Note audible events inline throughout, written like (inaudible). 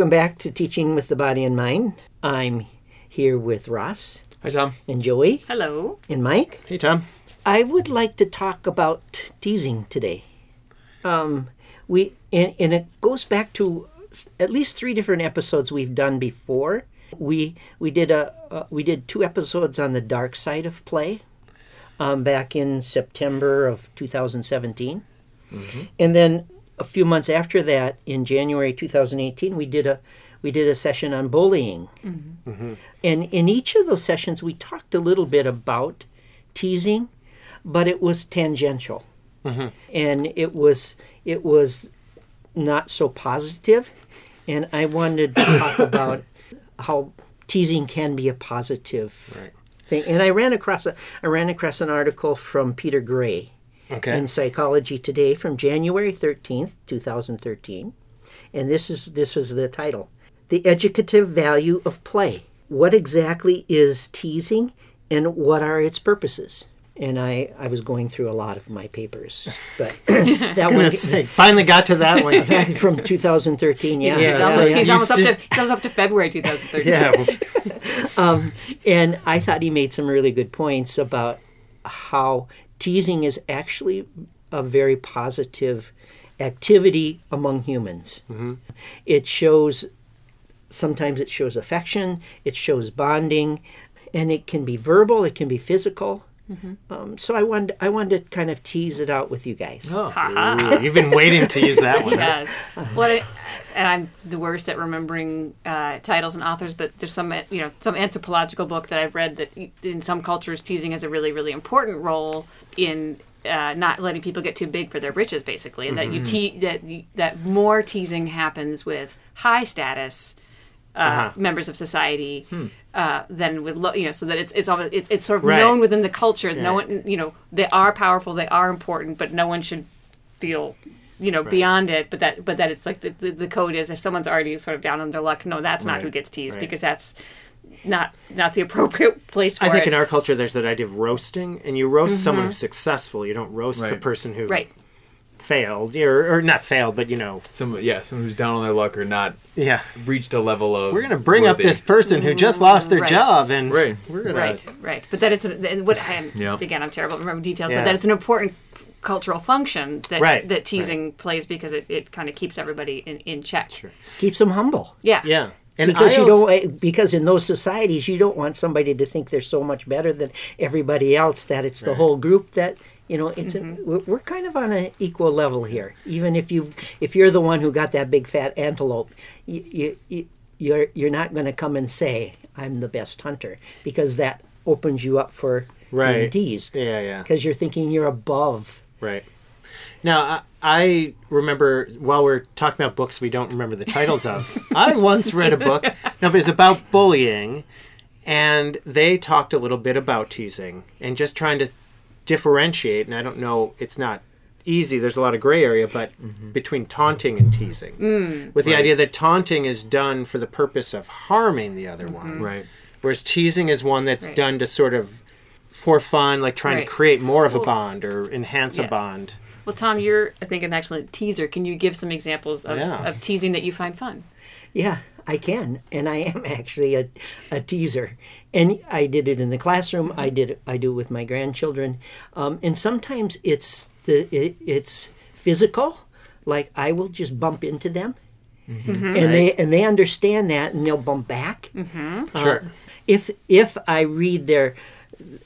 Well, welcome back to Teaching with the Body in Mind. I'm here with Ross Hi, Tom. and Joey Hello. and Mike. Hey, Tom. I would like to talk about teasing today. Um, we and, and it goes back to at least three different episodes we've done before. We we did a uh, we did two episodes on the dark side of play um, back in September of 2017, and then a few months after that, in January 2018, we did a we did a session on bullying. Mm-hmm. Mm-hmm. And in each of those sessions, we talked a little bit about teasing, but it was tangential, mm-hmm. and it was it was not so positive. And I wanted to talk (coughs) about how teasing can be a positive Right. thing. And I ran across a I ran across an article from Peter Gray Okay. in Psychology Today from January 13th, 2013. And this is this was the title. The educative value of play. What exactly is teasing and what are its purposes? And I, I was going through a lot of my papers, but (laughs) that Gonna one say, finally got to that one. (laughs) from (laughs) 2013, yeah. Yeah, He's almost, you he's almost up used to he's almost up to February 2013. yeah. well, um, And I thought he made some really good points about how teasing is actually a very positive activity among humans. Mm-hmm. It shows, sometimes it shows affection, it shows bonding, and it can be verbal, it can be physical. Um, so I wanted, I wanted to kind of tease it out with you guys. Haha. ooh, you've been waiting to use that one. huh? Yes. What? I, and I'm the worst at remembering uh, titles and authors, but there's some you know some anthropological book that I've read that in some cultures teasing has a really really important role in. Uh, not letting people get too big for their britches, basically, and that you te- that you, that more teasing happens with high status uh, Uh-huh. members of society uh, than with low, you know, so that it's it's almost, it's it's sort of Right. known within the culture. No one, you know, they are powerful, they are important, but no one should feel you know beyond it. But that but that it's like the, the, the code is if someone's already sort of down on their luck, no, that's not Right. who gets teased Right. because that's not not the (laughs) appropriate place for it. I think it. in our culture, there's that idea of roasting, and you roast someone who's successful. You don't roast the person who right. Failed, or, or not failed, but you know, Some yeah, someone who's down on their luck or not yeah. reached a level of. We're gonna bring up this person who just lost their Right. job, and Right. we're gonna Right, right. But that it's an, and what and Yeah. again, I'm terrible at remembering details, Yeah. but that it's an important cultural function that Right, that teasing plays because it, it kind of keeps everybody in, in check. Keeps them humble. Yeah. yeah. And because I you don't because in those societies you don't want somebody to think they're so much better than everybody else that it's the whole group that you know it's a, mm-hmm. we're, kind of on an equal level here even if you if you're the one who got that big fat antelope you, you, you you're you're not going to come and say I'm the best hunter because that opens you up for being Right. teased Yeah, yeah. because you're thinking you're above Right. Now, I, I remember while we're talking about books we don't remember the titles of, (laughs) I once read a book. No, but it's about bullying, and they talked a little bit about teasing and just trying to differentiate. And I don't know, it's not easy. There's a lot of gray area, but mm-hmm. between taunting and teasing, mm. with the idea that taunting is done for the purpose of harming the other mm-hmm. one, Right. whereas teasing is one that's Right. done to sort of for fun, like trying Right. to create more of a bond or enhance a bond. Well, Tom, you're I think an excellent teaser. Can you give some examples of, Yeah. of teasing that you find fun? Yeah, I can, and I am (laughs) actually a, a teaser, and I did it in the classroom. I did it, I do it with my grandchildren, um, and sometimes it's the it, it's physical, like I will just bump into them, mm-hmm. and they and they understand that, and they'll bump back. Mm-hmm. Uh, sure. If if I read their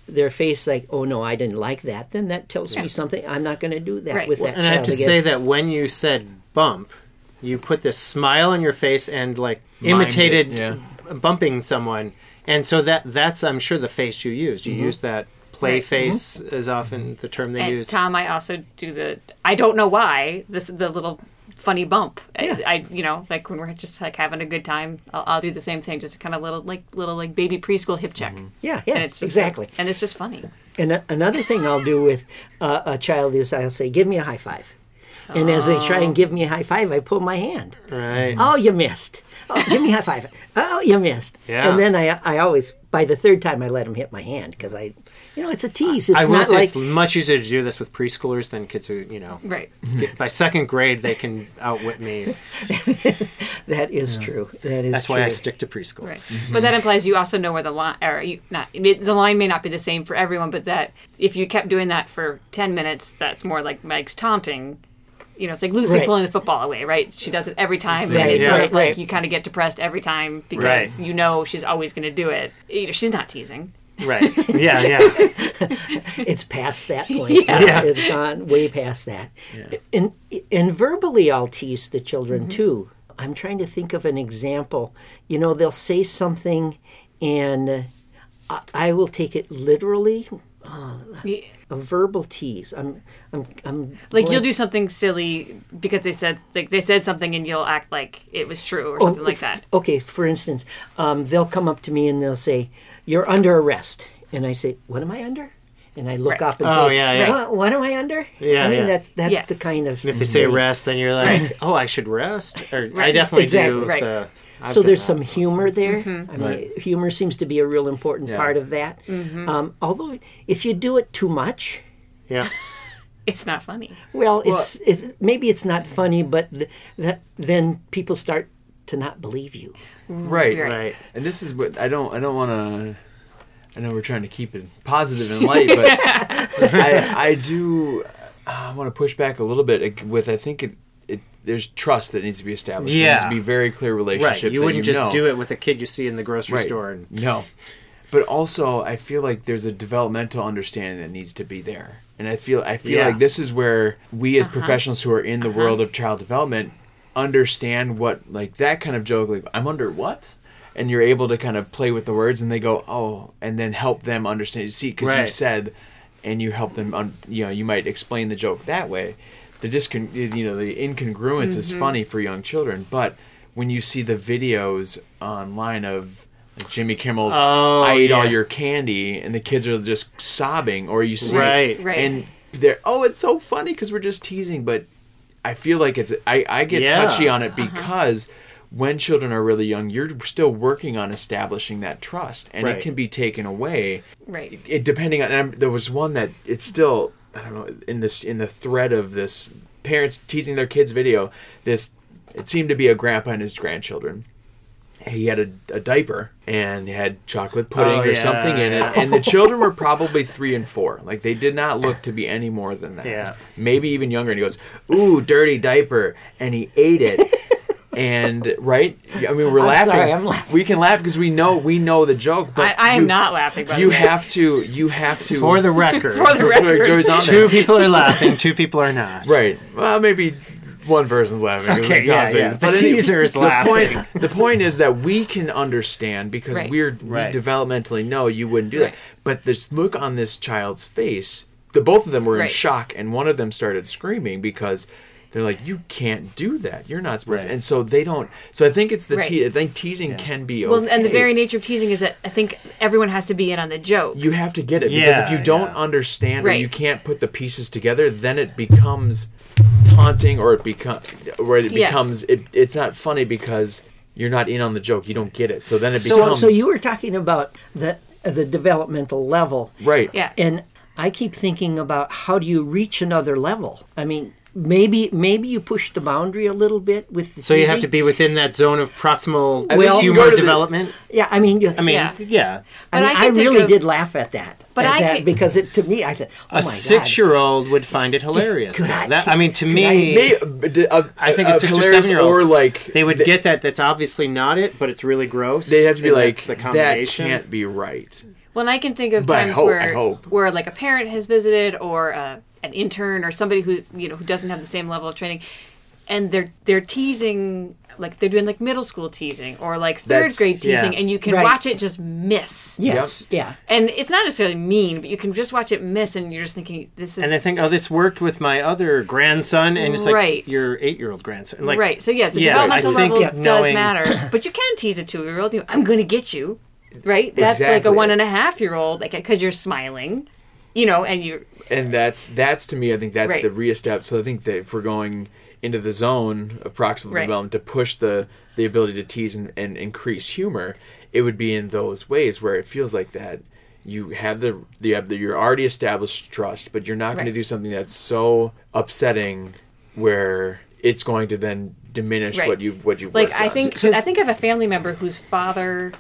their face like, oh no, I didn't like that, then that tells Yeah. me something. I'm not going to do that Right. with Well, that and I have to again. say that when you said bump, you put this smile on your face and like Mimed imitated it, yeah. bumping someone. And so that that's I'm sure the face you used. You use that play Right. face is often the term they And use. Tom, I also do the I don't know why this the little funny bump. I, I you know like when we're just like having a good time, I'll, I'll do the same thing, just a kind of little like little like baby preschool hip check. yeah, yeah, And it's just exactly. and it's just funny. And a- another thing I'll do with uh, a child is I'll say, "Give me a high five. and as they try and give me a high five, I pull my hand. Right. Oh, you missed. Oh, give me a high five. Oh, you missed. Yeah. And then I, I always by the third time I let him hit my hand because I, you know, it's a tease. It's I will not say like it's much easier to do this with preschoolers than kids who, you know, Right. get, by second grade they can outwit me. (laughs) that is true. That is. That's true. why I stick to preschool. Right. But that implies you also know where the line, or you not I the line may not be the same for everyone, but that if you kept doing that for ten minutes, that's more like Meg's taunting. You know, it's like Lucy Right. pulling the football away, right? She does it every time, and Right, it's yeah. sort of like right. you kind of get depressed every time because Right. you know she's always going to do it. You know, she's not teasing. Right. (laughs) Yeah, yeah. (laughs) it's past that point. Yeah. It's gone way past that. And and verbally, I'll tease the children Mm-hmm. too. I'm trying to think of an example. You know, they'll say something, and I, I will take it literally. Yeah. A verbal tease. I'm, I'm, I'm. Like you'll do something silly because they said like they said something and you'll act like it was true or Oh, something like that. Okay, for instance, um, they'll come up to me and they'll say, "You're under arrest," and I say, "What am I under?" And I look Right. up and Oh, say, yeah, yeah. What, what am I under?" Yeah, I mean, yeah. that's that's Yeah. the kind of. If they say thing. rest, then you're like, oh, I should rest. Or I definitely Exactly. do. Right. The, I've so there's that. some humor there. Mm-hmm. I mean, Right. humor seems to be a real important Yeah. part of that. Mm-hmm. Um, although, if you do it too much, Yeah. (laughs) It's not funny. well, it's, it's maybe it's not funny, but th- that then people start to not believe you. Right. Right. Right. And this is what I don't. I don't want to. I know we're trying to keep it positive and light, but (laughs) I, I do. I want to push back a little bit with. I think it. It, there's trust that needs to be established. There needs to be very clear relationships. Right. relationships. You wouldn't just know. do it with a kid you see in the grocery Right. store. And, No. But also, I feel like there's a developmental understanding that needs to be there, and I feel I feel Yeah. like this is where we Uh-huh. as professionals who are in the world of child development understand what like that kind of joke like I'm under what, and you're able to kind of play with the words, and they go oh, and then help them understand. You See, because you said, and you help them. Un- you know, you might explain the joke that way. The discon- you know, the incongruence is funny for young children, but when you see the videos online of like Jimmy Kimmel's Oh, I ate all your candy and the kids are just sobbing or you see Right. Right. and they're oh it's so funny because we're just teasing but I feel like it's I, I get Yeah. touchy on it Uh-huh. because when children are really young you're still working on establishing that trust and Right. it can be taken away Right. it depending on and there was one that it's still I don't know in this in the thread of this parents teasing their kids video this it seemed to be a grandpa and his grandchildren he had a, a diaper and had chocolate oh, pudding Oh, or yeah, something in yeah. it and the (laughs) children were probably three and four like they did not look to be any more than that Yeah. maybe even younger and he goes ooh dirty diaper and he ate it (laughs) and right i mean we're I'm laughing sorry, I'm laughing. we can laugh because we know we know the joke but I, I am you- not laughing. By you the have to you have to for the record, (laughs) For the record. Joey's on two there. people are laughing, two people are not. right well maybe one person's laughing. Okay, like yeah, Tom yeah. The But anyway, teaser is the laughing. point, the point is that we can understand because Right. we're Right. we developmentally know you wouldn't do Right. that but this look on this child's face the both of them were in shock and one of them started screaming because they're like you can't do that you're not supposed to and so they don't so i think it's the Right. te- i think teasing can be okay. Well, and the very nature of teasing is that I think everyone has to be in on the joke. you have to get it because if you don't yeah. understand or Right. you can't put the pieces together then it becomes taunting or it becomes where it Yeah. becomes it, it's not funny because you're not in on the joke you don't get it so then it So, becomes so you were talking about the the developmental level, right yeah. and I keep thinking about how do you reach another level? I mean, maybe maybe you push the boundary a little bit with the So you have to be within that zone of proximal think Well- humor go to the- development. Yeah, I mean, you, I mean, Yeah. yeah. I, mean, I I, really of- did laugh at that. But at I that could- because it to me, I thought, oh my A six-year-old would find it hilarious. Could. I- That- I mean, to me, I- May- uh, I think a uh, six or hilarious seven-year-old, or like they would get that. That's obviously not it, but it's really gross. they have to be like that's the that can't be right Well, and I can think of But times hope- where where like a parent has visited or uh, an intern or somebody who's you know who doesn't have the same level of training, and they're they're teasing like they're doing like middle school teasing or like third That's- grade teasing, yeah. and you can Right. watch it just miss. Yes, yeah. And it's not necessarily mean, but you can just watch it miss, and you're just thinking, "This is And they think, oh, this worked with my other grandson, and it's like Right. your eight-year-old grandson. Like, right." So yeah, the Yeah, developmental I think level does knowing- matter, (coughs) but you can tease a two-year-old. You, I'm going to get you, right? That's like a one and a half year old, like because you're smiling. You know, and you and that's that's to me i think that's Right. the reestablish so i think that if we're going into the zone of proximal Right. development to push the the ability to tease and, and increase humor it would be in those ways where it feels like that you have the you have the you're already established trust but you're not going to do something that's so upsetting where it's going to then diminish Right. what you what you like I think I think of a family member whose father,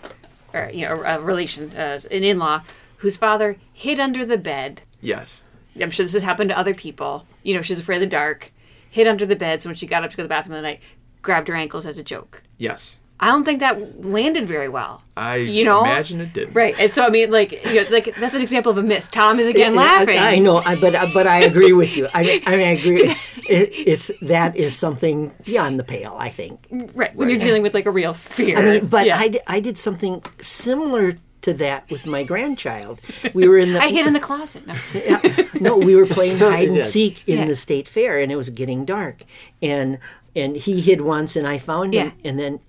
or you know, a relation, uh, an in-law, whose father hid under the bed. yes I'm sure this has happened to other people. You know, she's afraid of the dark, hid under the bed. So when she got up to go to the bathroom in the night, grabbed her ankles as a joke. yes I don't think that landed very well. i You know? imagine it did Right, and so I mean, like, you know, like that's an example of a miss. Tom is again laughing. I, I know, I, but uh, but I agree with you. I mean, I mean, I agree. (laughs) It, it's that is something beyond the pale. I think. Right, when you're dealing with like a real fear. I mean, but Yeah. I, I did something similar to that with my grandchild. We were in the (laughs) I hid in the closet. No. (laughs) yeah, no, we were playing So- hide and yeah. seek in Yeah. the state fair, and it was getting dark, and and he hid once, and I found him, Yeah. and then.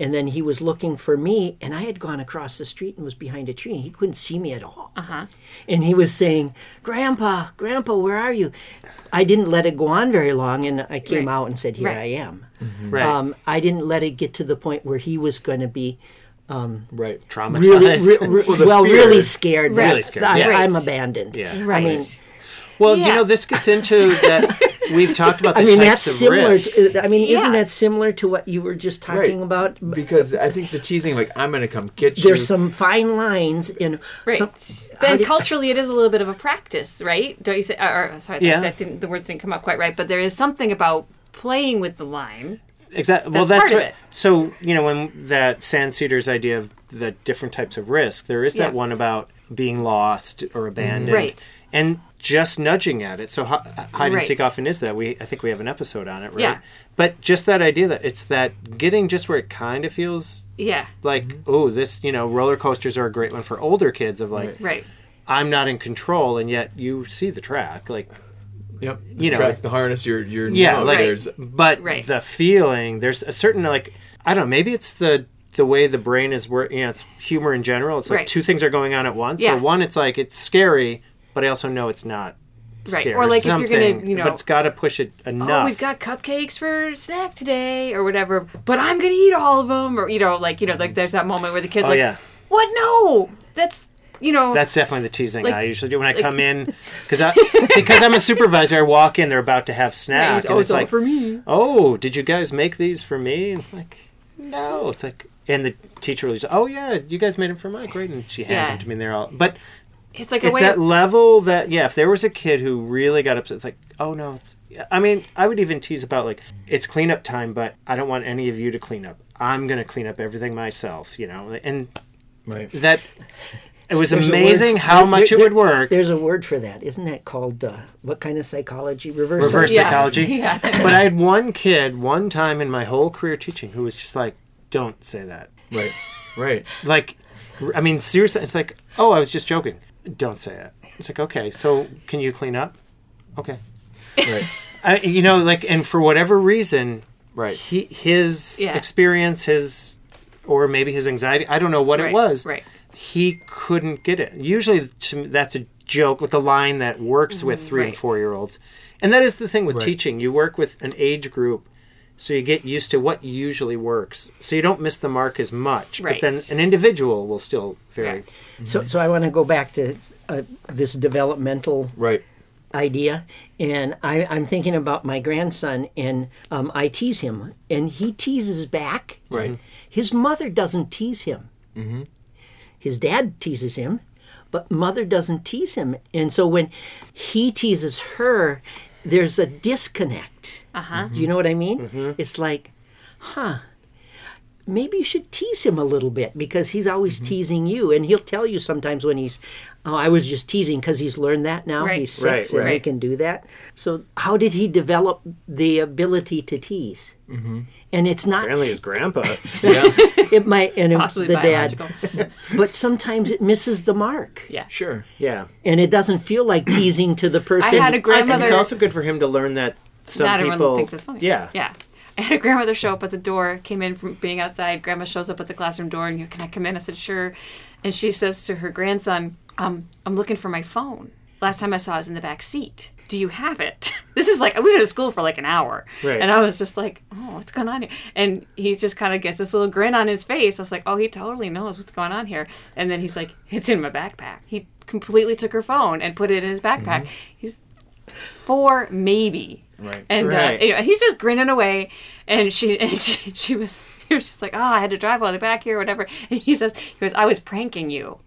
And then he was looking for me, and I had gone across the street and was behind a tree, and he couldn't see me at all. Uh-huh. And he was saying, "Grandpa, Grandpa, where are you?" I didn't let it go on very long, and I came Right. out and said, "Here Right. I am." Right. Um, I didn't let it get to the point where he was going to be Um, right Traumatized. really, re- re- (laughs) the well, really scared. right. Really scared, I, yeah. I'm abandoned. Yeah. Right. I mean, well, you know, this gets into that. (laughs) We've talked about. The I mean types that's of similar. To, I mean, isn't that similar to what you were just talking Right. about? because i think the teasing like i'm gonna come get you There's some fine lines in. Right. Some, then how do- culturally, it is a little bit of a practice, right? Don't you think? Or, or, sorry, that, Yeah. that didn't. The words didn't come out quite right. But there is something about playing with the line. Exactly. Well, That's that's part of what. it. So you know, when that Sandseter's idea of the different types of risk, there is that Yeah. one about being lost or abandoned, mm-hmm. Right. And just nudging at it. So hi- hide and seek often is that. We I think we have an episode on it, right? Yeah. But just that idea that it's that getting just where it kind of feels Yeah. like, oh, this you know, roller coasters are a great one for older kids. Of like, Right. I'm not in control, and yet you see the track, like. Yep. You know. track the harness. Your your Yeah, no, like, there's but Right. the feeling there's a certain like I don't know. Maybe it's the the way the brain is working. You know, it's humor in general. It's like Right. two things are going on at once. Yeah. So one, it's like it's scary, but I also know it's not. Right. Scary. Or like if you're gonna, you know- but it's got to push it oh, enough. Oh, we've got cupcakes for snack today, or whatever. But I'm gonna eat all of them, or you know, like you know, like there's that moment where the kids Oh, like, yeah. what? No, that's you know, That's definitely the teasing Like- I usually do when I come in because I (laughs) because I'm a supervisor. I walk in, they're about to have snacks, Right, and oh, it's it's all like, for me. oh, did you guys make these for me? And like, no. It's like, and the teacher will just, oh yeah, you guys made them for my right? and she hands Yeah. them to me, and they're all, but It's like a it's way that of level that yeah if there was a kid who really got upset it's like oh no it's i mean i would even tease about like it's cleanup time but i don't want any of you to clean up i'm gonna clean up everything myself you know and right. that it was There's amazing for- how much there- it would work There's a word for that, isn't that called uh, what kind of psychology? Reverse. reverse Yeah. psychology (laughs) Yeah. but i had one kid one time in my whole career teaching who was just like don't say that Right. (laughs) Right. like i mean seriously it's like oh i was just joking don't say it it's like okay so can you clean up okay Right. (laughs) I, you know, like, and for whatever reason, Right. he his Yeah. experience, his or maybe his anxiety, I don't know what Right, it was. right. He couldn't get it. Usually, to me, that's a joke, like a line that works with three and four year olds, and that is the thing with Right. teaching. You work with an age group. So you get used to what usually works, so you don't miss the mark as much. Right. But then an individual will still vary. So, so I want to go back to uh, this developmental Right. idea, and I, I'm thinking about my grandson, and um, I tease him, and he teases back. Right. His mother doesn't tease him. Mm-hmm. His dad teases him, but mother doesn't tease him, and so when he teases her, there's a disconnect. uh huh. Do you know what I mean? It's like, huh, maybe you should tease him a little bit because he's always teasing you. And he'll tell you sometimes when he's, oh, I was just teasing because he's learned that now. Right. He's Right, six and he can do that. So, how did he develop the ability to tease? Mm-hmm. And it's not, Apparently, his grandpa. (laughs) Yeah. it might, and it was Possibly the dad, (laughs) but sometimes it misses the mark. yeah. Sure. yeah, And it doesn't feel like teasing to the person. I had a grandmother. it's also good for him to learn that some not people everyone thinks it's funny. Yeah, Yeah. (laughs) I had a grandmother show up at the door, came in from being outside. Grandma shows up at the classroom door and you can I come in? I said, sure. And she says to her grandson, um, I'm looking for my phone. last time I saw it was in the back seat. Do you have it? (laughs) This is like we've been at school for like an hour, Right. and I was just like, oh, what's going on here? And he just kind of gets this little grin on his face. I was like, oh, he totally knows what's going on here. And then he's like, it's in my backpack. He completely took her phone and put it in his backpack. He's four, maybe. Right. And Right. Uh, you know, he's just grinning away, and she (laughs) and she, she was. (laughs) He was just like, oh, I had to drive all the way back here, or whatever. And he says, he goes, I was pranking you.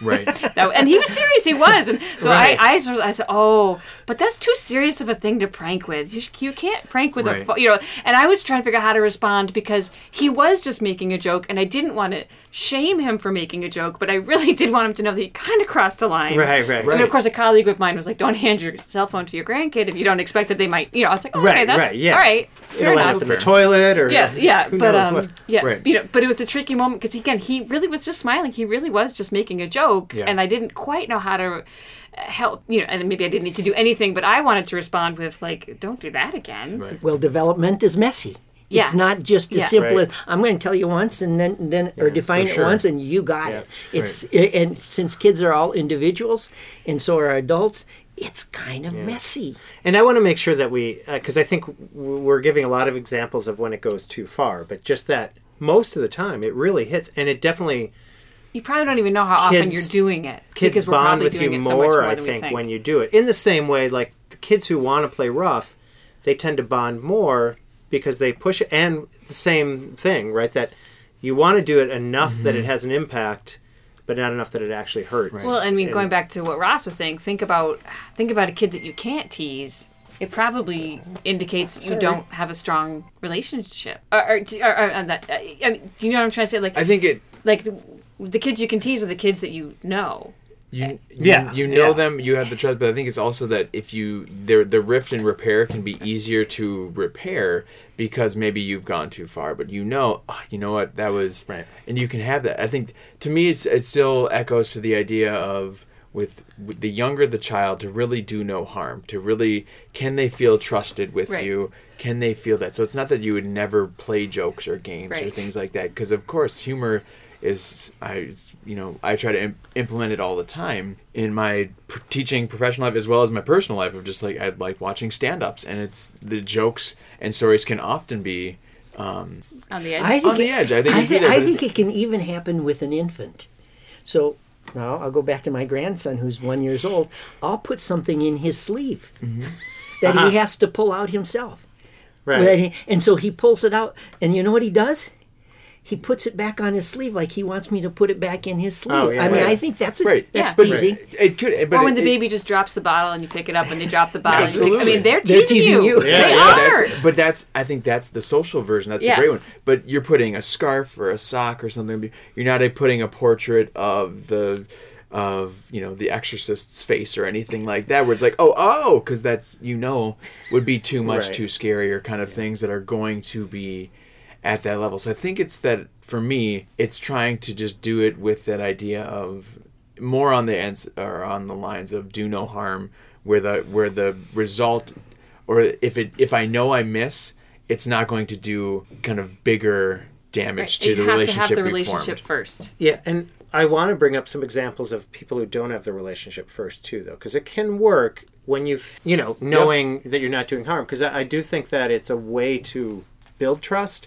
Right. (laughs) And he was serious. He was. And so Right. I, I, I said, oh, but that's too serious of a thing to prank with. You, sh- you can't prank with a, Right. pho-" you know. And I was trying to figure out how to respond because he was just making a joke, and I didn't want to shame him for making a joke, but I really (laughs) did want him to know that he kind of crossed a line. Right, right. And Right. of course, a colleague of mine was like, "Don't hand your cell phone to your grandkid if you don't expect that they might." You know, I was like, oh, "Okay, that's right, yeah. all right, fair It'll enough." in the toilet or Yeah, yeah, but um, what. yeah, Right. you know, but it was a tricky moment because again, he really was just smiling. He really was just making a joke, Yeah. and I didn't quite know how to uh, help. You know, and maybe I didn't need to do anything, but I wanted to respond with like, "Don't do that again." Right. Well, development is messy. yeah. It's not just as Yeah. simple Right. as I'm going to tell you once and then then or define for it sure. once and you got Yeah, it. It's and since kids are all individuals and so are adults, it's kind of messy. And I want to make sure that we, because I think we're giving a lot of examples of when it goes too far, but just that most of the time it really hits, and it definitely You probably don't even know how often you're doing it kids because we're bond probably with doing you it so much more. more I than we think think. when you do it in the same way, like the kids who want to play rough, they tend to bond more because they push it. And the same thing, right? That you want to do it enough that Mm-hmm. it has an impact, but not enough that it actually hurts. Well, I mean, And- going back to what Ross was saying, think about think about a kid that you can't tease. It probably indicates you don't have a strong relationship. Or, or, or, or, uh, that, uh, I mean, do you know what I'm trying to say? Like, I think it. like the, the kids you can tease are the kids that you know. You, eh. Yeah, you, you know yeah. them. You have the trust, but I think it's also that if you the the rift and repair can be easier to repair because maybe you've gone too far, but you know, "Oh, you know what that was, Right. and you can have that. I think to me, it's it still echoes to the idea of with, with the younger the child to really do no harm, to really can they feel trusted with Right. you? Can they feel that? So it's not that you would never play jokes or games or things like that, because of course humor is I you know I try to Im- implement it all the time in my pr- teaching professional life as well as my personal life of just like I like watching stand-ups and it's the jokes and stories can often be um, On the edge. I think On the it- edge, I think I, it'd be thi- there, I think it- it can even happen with an infant. So now I'll go back to my grandson who's one years old. I'll put something in his sleeve Mm-hmm. that Uh-huh. he has to pull out himself. right. And so he pulls it out, and you know what he does? He puts it back on his sleeve like he wants me to put it back in his sleeve. Oh, yeah, I mean, right. I think that's a, right that's Yeah. teasing. Right. It could, but or when it- the it- baby just drops the bottle and you pick it up and they drop the bottle. And you pick, I mean, they're They're teasing, teasing you. you. Yeah, they yeah, are. That's, but that's I think that's the social version. That's Yes. the great one. But you're putting a scarf or a sock or something. You're not uh, putting a portrait of the of you know the exorcist's face or anything like that where it's like oh oh because that's you know would be too much Right. too scary or kind of things that are going to be at that level so i think it's that for me it's trying to just do it with that idea of more on the ends or on the lines of do no harm where the where the result or if it if i know i miss it's not going to do kind of bigger damage Right. to you the have relationship to have the relationship formed. first. Yeah, and I want to bring up some examples of people who don't have the relationship first too, though, because it can work when you, you know, knowing that you're not doing harm. Because I, I do think that it's a way to build trust.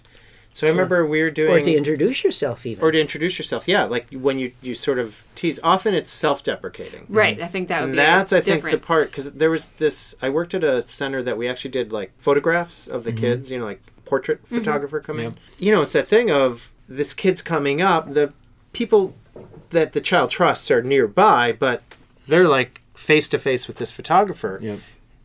So I remember we were doing Or to introduce yourself, even. or to introduce yourself. Yeah, like when you you sort of tease. Often it's self-deprecating. Right. I think that would And be that's a I think the part because there was this. I worked at a center that we actually did like photographs of the kids. You know, like portrait Mm-hmm. photographer coming. in. You know, it's that thing of this kid's coming up. The people that the child trusts are nearby, but they're like face to face with this photographer. Yep.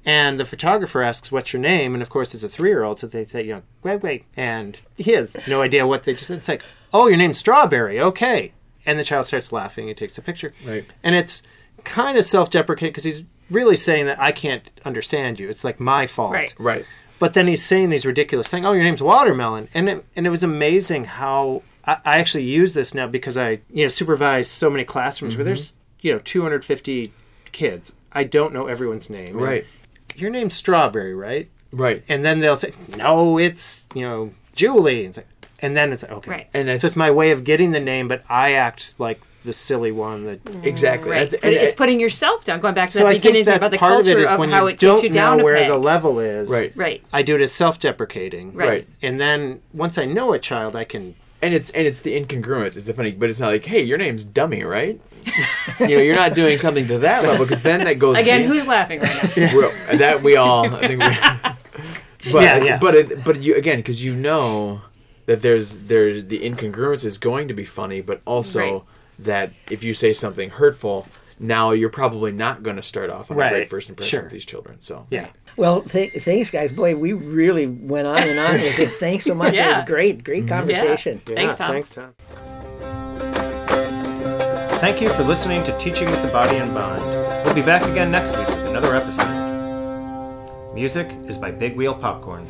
And the photographer asks, "What's your name?" And of course, it's a three-year-old, so they say, "You know, wait, wait," and he has no idea what they just said. It's like, "Oh, your name's Strawberry, okay." And the child starts laughing. He takes a picture, Right. And it's kind of self-deprecating because he's really saying that I can't understand you. It's like my fault, Right. right But then he's saying these ridiculous things. Oh, your name's Watermelon, and it, and it was amazing how I, I actually use this now because I you know supervise so many classrooms where mm-hmm. there's you know 250 kids. I don't know everyone's name. And right Your name's Strawberry, right? right And then they'll say, no, it's you know Julie. And, it's like, and then it's like, okay. Right. and I So it's my way of getting the name, but I act like the silly one that mm, exactly. Right. And I th- But and- it's putting yourself down. Going back to so that I beginning think that's about the part of it culture of, when how you it don't takes you down know a where peg. the level is Right. Right. I do it as self-deprecating Right. Right. and then once I know a child I can and it's and it's the incongruence. It's the funny, but it's not like, hey, your name's Dummy, right? You know, you're not doing something to that level because then that goes Again, be- who's laughing right now? Well, uh, that we all I think we, (laughs) but Yeah, yeah. but it, but you again because you know that there's there's the incongruence is going to be funny but also Right. that if you say something hurtful now you're probably not going to start off on a Right. great first impression Sure. with these children so yeah Well, th- thanks, guys. Boy, we really went on and on with this. Thanks so much. It was great. Great mm-hmm. conversation. Thanks, Tom. thanks Tom Thank you for listening to Teaching with the Body in Mind. We'll be back again next week with another episode. Music is by Big Wheel Popcorn.